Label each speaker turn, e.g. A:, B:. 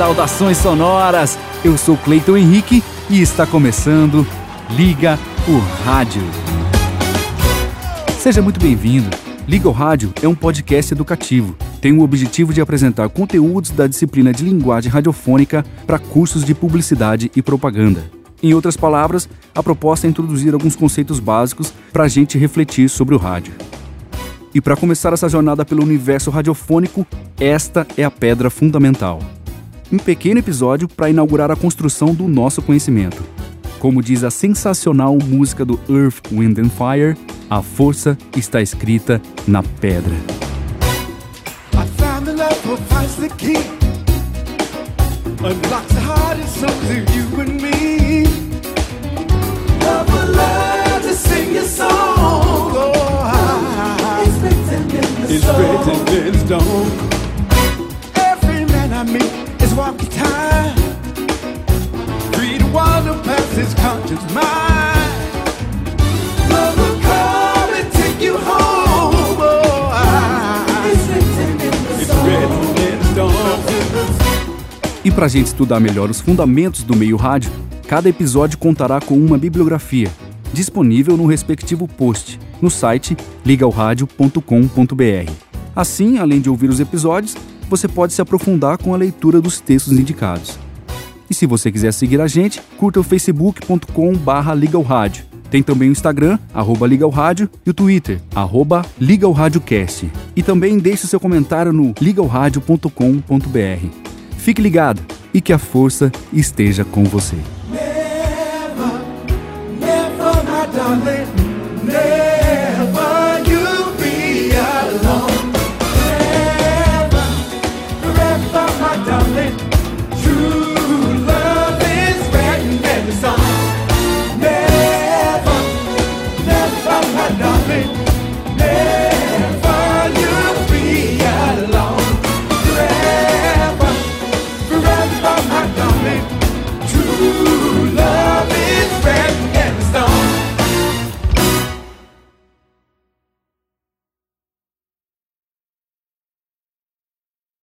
A: Saudações sonoras! Eu sou Cleiton Henrique e está começando Liga o Rádio. Seja muito bem-vindo. Liga o Rádio é um podcast educativo. Tem o objetivo de apresentar conteúdos da disciplina de linguagem radiofônica para cursos de publicidade e propaganda. Em outras palavras, a proposta é introduzir alguns conceitos básicos para a gente refletir sobre o rádio. E para começar essa jornada pelo universo radiofônico, esta é a pedra fundamental. Um pequeno episódio para inaugurar a construção do nosso conhecimento. Como diz a sensacional música do Earth, Wind and Fire, a força está escrita na pedra.
B: I found the love Love will come and take you home. Oh, I- it's written in stone.
A: E para a gente estudar melhor os fundamentos do meio rádio, cada episódio contará com uma bibliografia, disponível no respectivo post, no site ligaoradio.com.br. Assim, além de ouvir os episódios, você pode se aprofundar com a leitura dos textos indicados. E se você quiser seguir a gente, curta o facebook.com barra. Tem também o Instagram, arroba ligaorádio, e o Twitter, arroba ligaoradiocast. E também deixe seu comentário no ligaoradio.com.br. Fique ligado e que a força esteja com você.
B: Never, never